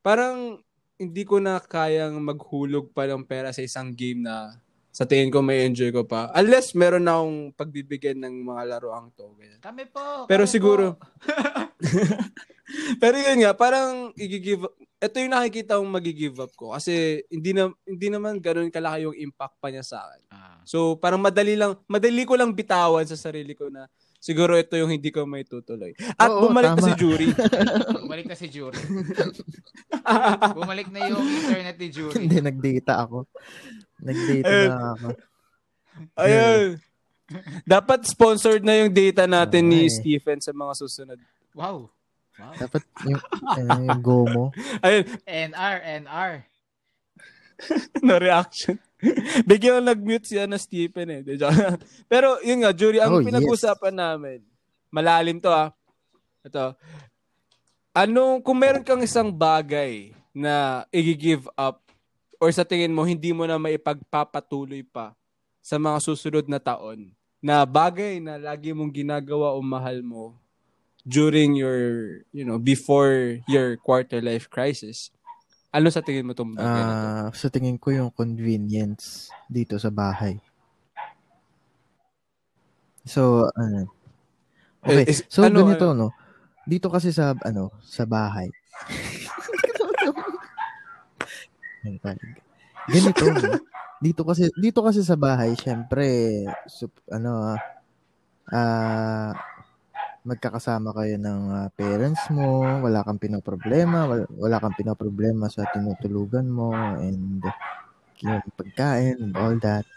[SPEAKER 1] parang hindi ko na kayang maghulog pa ng pera sa isang game na sa tingin ko may enjoy ko pa. Unless meron na akong pagbibigyan ng mga laruang to. Ganyan.
[SPEAKER 2] Kami po.
[SPEAKER 1] Pero
[SPEAKER 2] kami
[SPEAKER 1] siguro-
[SPEAKER 2] po.
[SPEAKER 1] Pero yun nga, parang i-give ito yung nakikita kong magi-give up ko kasi hindi na hindi naman ganoon kalaki yung impact pa niya sa akin.
[SPEAKER 2] Ah.
[SPEAKER 1] So parang madali lang madali ko lang bitawan sa sarili ko na siguro ito yung hindi ko may tutuloy. At
[SPEAKER 3] Oo,
[SPEAKER 1] bumalik na
[SPEAKER 3] tama.
[SPEAKER 1] si Jury.
[SPEAKER 2] Bumalik na si Jury. Bumalik na yung internet ni Jury.
[SPEAKER 3] Hindi, nag-data ako. Nag-data
[SPEAKER 1] Ayun.
[SPEAKER 3] na ako.
[SPEAKER 1] Ayun. Dapat sponsored na yung data natin ni
[SPEAKER 3] eh.
[SPEAKER 1] Stephen sa mga susunod.
[SPEAKER 2] Wow. Wow.
[SPEAKER 3] Dapat yung, ano, yung go mo.
[SPEAKER 1] Ayun,
[SPEAKER 2] NR, NR.
[SPEAKER 1] no reaction. Bigyan ko nag-mute siya na Stephen eh. Pero yun nga, Jury, ang
[SPEAKER 3] Oh, yes.
[SPEAKER 1] pinag-usapan namin, malalim to ah. Ito. Ano, kung meron kang isang bagay na i-give up or sa tingin mo hindi mo na maipagpapatuloy pa sa mga susunod na taon na bagay na lagi mong ginagawa o mahal mo during your, you know, before your quarter life crisis, ano sa tingin mo itong bagay na to?
[SPEAKER 3] Ah, sa tingin ko yung convenience dito sa bahay. So, ano. Okay.
[SPEAKER 1] Eh, is-
[SPEAKER 3] so,
[SPEAKER 1] ano,
[SPEAKER 3] ganito,
[SPEAKER 1] ano?
[SPEAKER 3] no? Dito kasi sa, ano, sa bahay. Ganito, no? Dito kasi, dito kasi sa bahay, syempre, sup- ano, ah, ah, magkakasama kayo ng ah, parents mo, wala kang pinoproblema, wala, wala kang pinoproblema sa tinutulugan mo, and yung pagkain, and all that.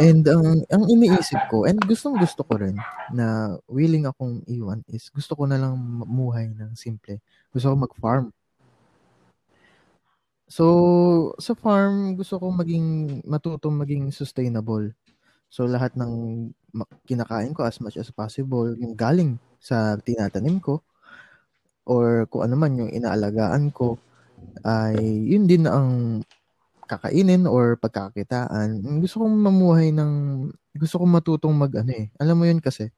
[SPEAKER 3] And ang ang iniisip ko, and gustong gusto ko rin, na willing akong iwan, is gusto ko na lang mamuhay ng simple. Gusto ko mag-farm. So, sa farm, gusto ko maging, matutong maging sustainable. So, lahat ng kinakain ko as much as possible, yung galing sa tinatanim ko, or kung ano man yung inaalagaan ko, ay yun din ang kakainin or pagkakakitaan. Gusto kong mamuhay ng, gusto kong matutong mag ano eh. Alam mo yun kasi,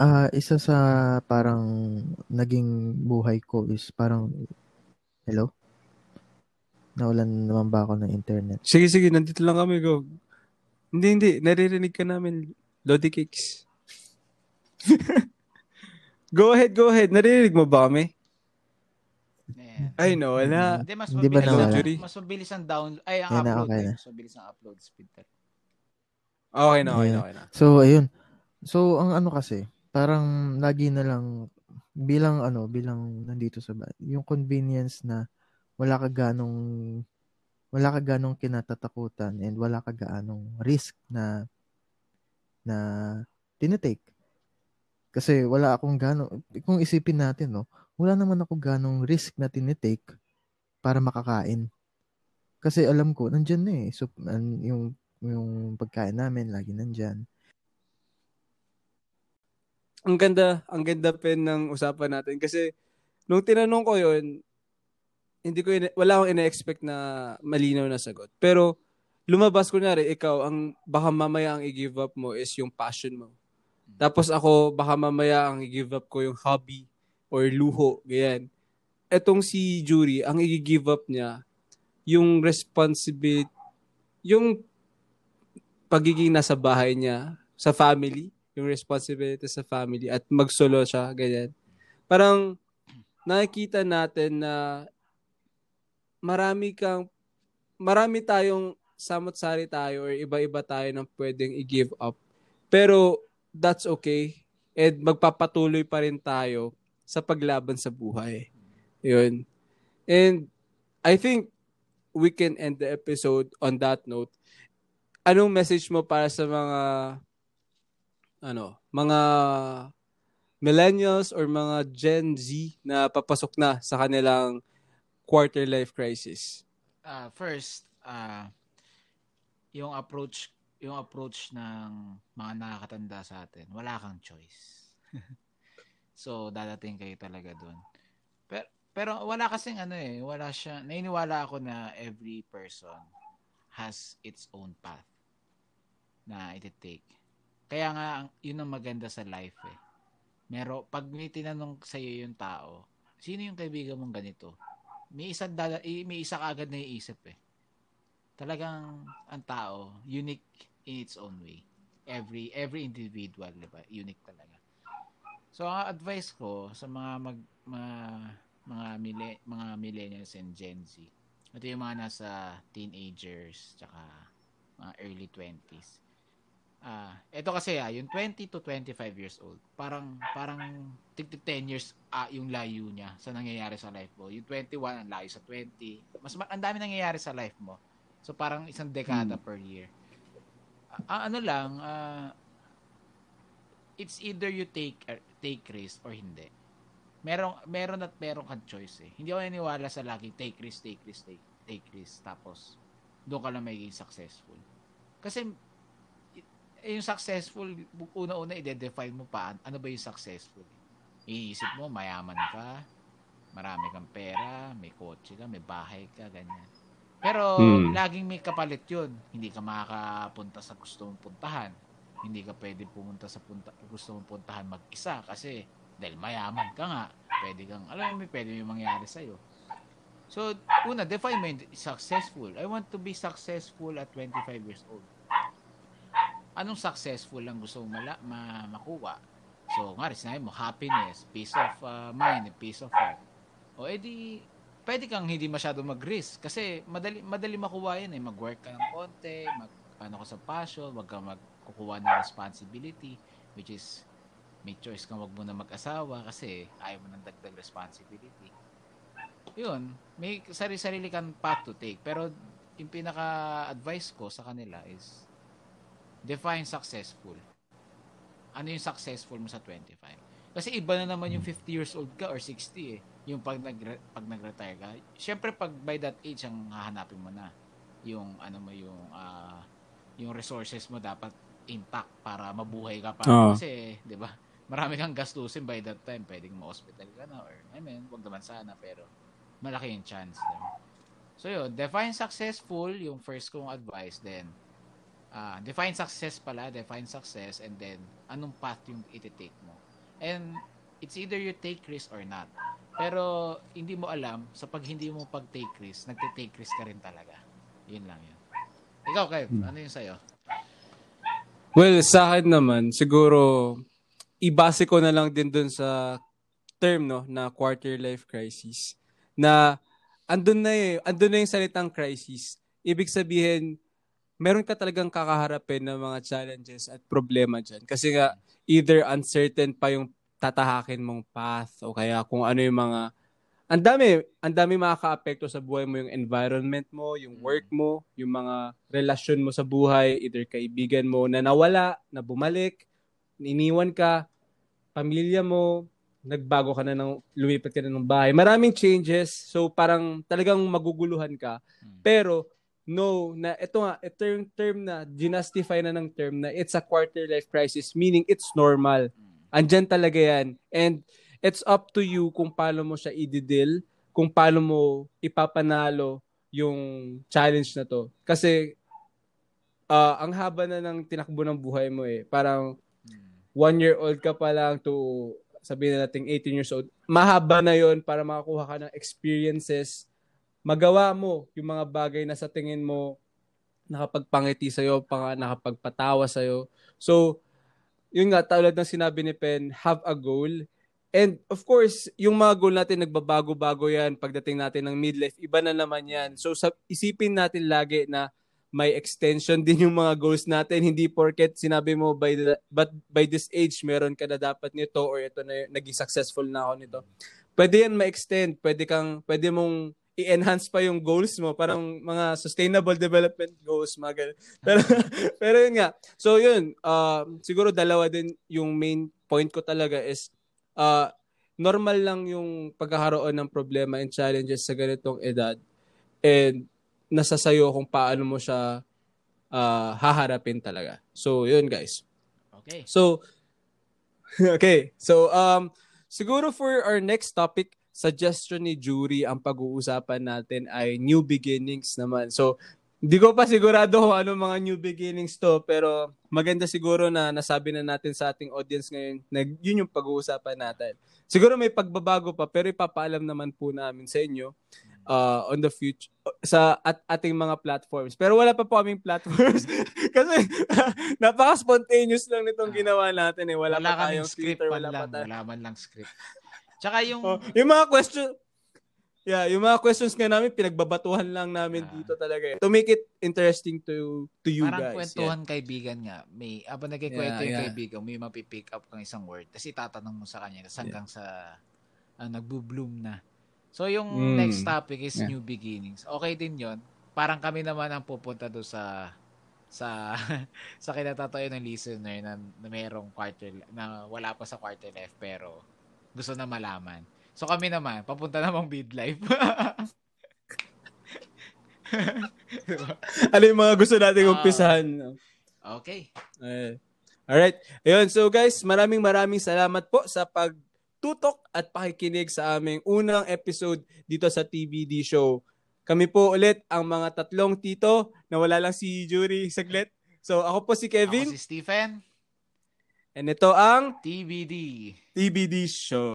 [SPEAKER 3] ah isa sa parang naging buhay ko is parang, hello? Nawalan naman ba ako ng internet?
[SPEAKER 1] Sige, sige, nandito lang kami, go. Hindi, hindi, naririnig ka namin, Lodi Cakes. Go ahead, go ahead. Naririnig mo ba kami?
[SPEAKER 2] Ayan.
[SPEAKER 1] Ay, no, wala.
[SPEAKER 2] Hindi, mas
[SPEAKER 3] Hindi ba
[SPEAKER 2] mabilis,
[SPEAKER 1] nawala?
[SPEAKER 2] ang, mas mabilis ang down, ay, ang
[SPEAKER 3] Ayun na,
[SPEAKER 2] upload.
[SPEAKER 3] okay
[SPEAKER 2] eh.
[SPEAKER 3] na.
[SPEAKER 2] Mas mabilis ang upload speed.
[SPEAKER 1] Okay na, okay na, okay na.
[SPEAKER 3] So, ayun. So, ang ano kasi, parang lagi na lang, bilang ano, bilang nandito sa bahay, yung convenience na wala ka ganong, wala ka ganong kinatatakutan and wala ka ganong risk na, na tinitake. Kasi wala akong ganong, kung isipin natin, no, wala naman ako ganong risk na tinitake para makakain. Kasi alam ko, nandyan na eh. So, yung, yung pagkain namin, lagi nandyan.
[SPEAKER 1] Ang ganda, ang ganda pen ng usapan natin. Kasi, nung tinanong ko yon hindi ko, ina- wala akong ina-expect na malinaw na sagot. Pero, lumabas ko na ikaw, ang baka mamaya ang i-give up mo is yung passion mo. Tapos ako, baka mamaya ang i-give up ko yung hobby or luho, ganyan. Etong si Jury, ang i-give up niya, yung responsibility, yung pagiging nasa bahay niya, sa family, yung responsibility sa family, at magsolo siya, ganyan. Parang, nakikita natin na marami kang marami tayong samot-sari tayo or iba-iba tayo ng pwedeng i-give up. Pero that's okay. And magpapatuloy pa rin tayo sa paglaban sa buhay. Yun. And I think we can end the episode on that note. Anong message mo para sa mga ano, mga millennials or mga Gen Z na papasok na sa kanilang quarter life crisis?
[SPEAKER 2] Uh, first, uh, yung approach yung approach ng mga nakakatanda sa atin, wala kang choice. so, dadating kayo talaga doon. Pero, pero wala kasing ano eh, wala siya, naniniwala ako na every person has its own path na iti-take. Kaya nga, yun ang maganda sa life eh. Mero, pag may tinanong sa iyo yung tao, sino yung kaibigan mong ganito? May isa, dada, may isa kaagad na iisip eh talagang ang tao unique in its own way. Every every individual, 'di ba? Unique talaga. So ang advice ko sa mga mag mga mga mille, mga millennials and Gen Z. Ito yung mga nasa teenagers tsaka mga early 20s. Ah, uh, ito kasi ah, yung 20 to 25 years old. Parang parang tig 10 years ah, yung layo niya sa nangyayari sa life mo. Yung 21 ang layo sa 20. Mas ang dami nangyayari sa life mo So parang isang dekada hmm. per year. Uh, ano lang, uh, it's either you take uh, take risk or hindi. Meron meron at meron kang choice eh. Hindi ako naniniwala sa lagi take risk, take risk, take, take risk tapos doon ka lang magiging successful. Kasi yung successful, una-una i-define mo pa ano ba yung successful. Iisip mo mayaman ka, marami kang pera, may kotse ka, may bahay ka, ganyan. Pero hmm. laging may kapalit 'yun. Hindi ka makakapunta sa gusto mong puntahan. Hindi ka pwede pumunta sa punta, gusto mong puntahan mag-isa kasi dahil mayaman ka nga, pwede kang, alam mo, pwede may mangyari sa'yo. So, una, define mo successful. I want to be successful at 25 years old. Anong successful lang gusto mong mala, ma, makuha? So, nga rin, sinabi mo, happiness, peace of uh, mind, peace of heart. O, edi, pwede kang hindi masyado mag-risk kasi madali madali makuha yan eh. Mag-work ka ng konti mag ano ka sa passion wag ka magkukuha ng responsibility which is may choice kang wag mo na mag-asawa kasi ayaw mo ng dagdag responsibility. Yun may sarili-sarili kang path to take. Pero yung pinaka-advice ko sa kanila is define successful. Ano yung successful mo sa 25 kasi iba na naman yung 50 years old ka or 60 eh yung pag nag pag nag-retire ka, syempre pag by that age ang hahanapin mo na yung ano mo yung uh, yung resources mo dapat intact para mabuhay ka pa uh. kasi 'di ba? Marami kang gastusin by that time, pwedeng ma-hospital ka na or I mean, wag naman sana pero malaki yung chance. Diba? So yun, define successful yung first kong advice then uh, define success pala, define success and then anong path yung iti-take mo. And it's either you take risk or not. Pero hindi mo alam, sa pag hindi mo pag-take risk, nagte-take risk ka rin talaga. Yun lang yun. Ikaw, Kev, hmm. ano yung sa'yo?
[SPEAKER 1] Well, sa akin naman, siguro, ibase ko na lang din dun sa term, no, na quarter life crisis. Na, andun na eh, andun na yung salitang crisis. Ibig sabihin, meron ka talagang kakaharapin ng mga challenges at problema dyan. Kasi nga, either uncertain pa yung tatahakin mong path o kaya kung ano yung mga ang dami, ang dami makaka-apekto sa buhay mo yung environment mo, yung mm. work mo, yung mga relasyon mo sa buhay, either kaibigan mo na nawala, na bumalik, iniwan ka, pamilya mo, nagbago ka na ng lumipat ka na ng bahay. Maraming changes, so parang talagang maguguluhan ka. Mm. Pero no, na ito nga, ito yung term na ginustify na ng term na it's a quarter life crisis, meaning it's normal. Mm Andyan talaga yan. And it's up to you kung paano mo siya i-deal, kung paano mo ipapanalo yung challenge na to. Kasi uh, ang haba na ng tinakbo ng buhay mo eh. Parang one year old ka pa lang to sabihin na natin 18 years old. Mahaba na yon para makakuha ka ng experiences. Magawa mo yung mga bagay na sa tingin mo nakapagpangiti sa'yo, nakapagpatawa sa'yo. So, yun nga, tulad ng sinabi ni Pen, have a goal And of course, yung mga goal natin nagbabago-bago yan pagdating natin ng midlife, iba na naman yan. So sa, isipin natin lagi na may extension din yung mga goals natin. Hindi porket sinabi mo by the, but by this age meron ka na dapat nito or ito na naging successful na ako nito. Pwede yan ma-extend, pwede kang pwede mong i-enhance pa yung goals mo, parang mga sustainable development goals, mga ganun. Pero pero yun nga. So yun, uh, siguro dalawa din yung main point ko talaga is uh, normal lang yung pagkakaroon ng problema and challenges sa ganitong edad. And nasa sayo kung paano mo siya uh, haharapin talaga. So, yun guys.
[SPEAKER 2] Okay.
[SPEAKER 1] So, okay. So, um, siguro for our next topic, suggestion ni Jury, ang pag-uusapan natin ay new beginnings naman. So, hindi ko pa sigurado kung ano mga new beginnings to, pero maganda siguro na nasabi na natin sa ating audience ngayon na yun yung pag-uusapan natin. Siguro may pagbabago pa, pero ipapaalam naman po namin sa inyo uh, on the future sa at ating mga platforms. Pero wala pa po kaming platforms kasi napaka-spontaneous lang nitong ginawa natin eh. Wala, wala pa tayong
[SPEAKER 2] script Twitter, wala lang, pa tayo. Wala man lang script. Tsaka yung
[SPEAKER 1] oh, yung mga question Yeah, yung mga questions nga namin, pinagbabatuhan lang namin uh, dito talaga. Eh. To make it interesting to to you
[SPEAKER 2] parang
[SPEAKER 1] guys.
[SPEAKER 2] Parang kwentuhan yeah. kaibigan nga. May, habang nagkikwento yeah, yung yeah. kaibigan, may mapipick up kang isang word. Tapos itatanong mo sa kanya, tapos hanggang yeah. sa uh, nagbo-bloom na. So yung mm. next topic is yeah. new beginnings. Okay din yon Parang kami naman ang pupunta do sa sa sa kinatatayo ng listener na, na merong quarter na wala pa sa quarter life pero gusto na malaman. So kami naman, papunta namang midlife.
[SPEAKER 1] diba? Ano yung mga gusto nating uh, umpisahan?
[SPEAKER 2] Okay.
[SPEAKER 1] Uh, alright. Ayun, so guys, maraming maraming salamat po sa pagtutok at pakikinig sa aming unang episode dito sa TBD Show. Kami po ulit ang mga tatlong tito na wala lang si Jury saglit. So ako po si Kevin.
[SPEAKER 2] Ako si Stephen.
[SPEAKER 1] And ito ang
[SPEAKER 2] TBD.
[SPEAKER 1] TBD Show.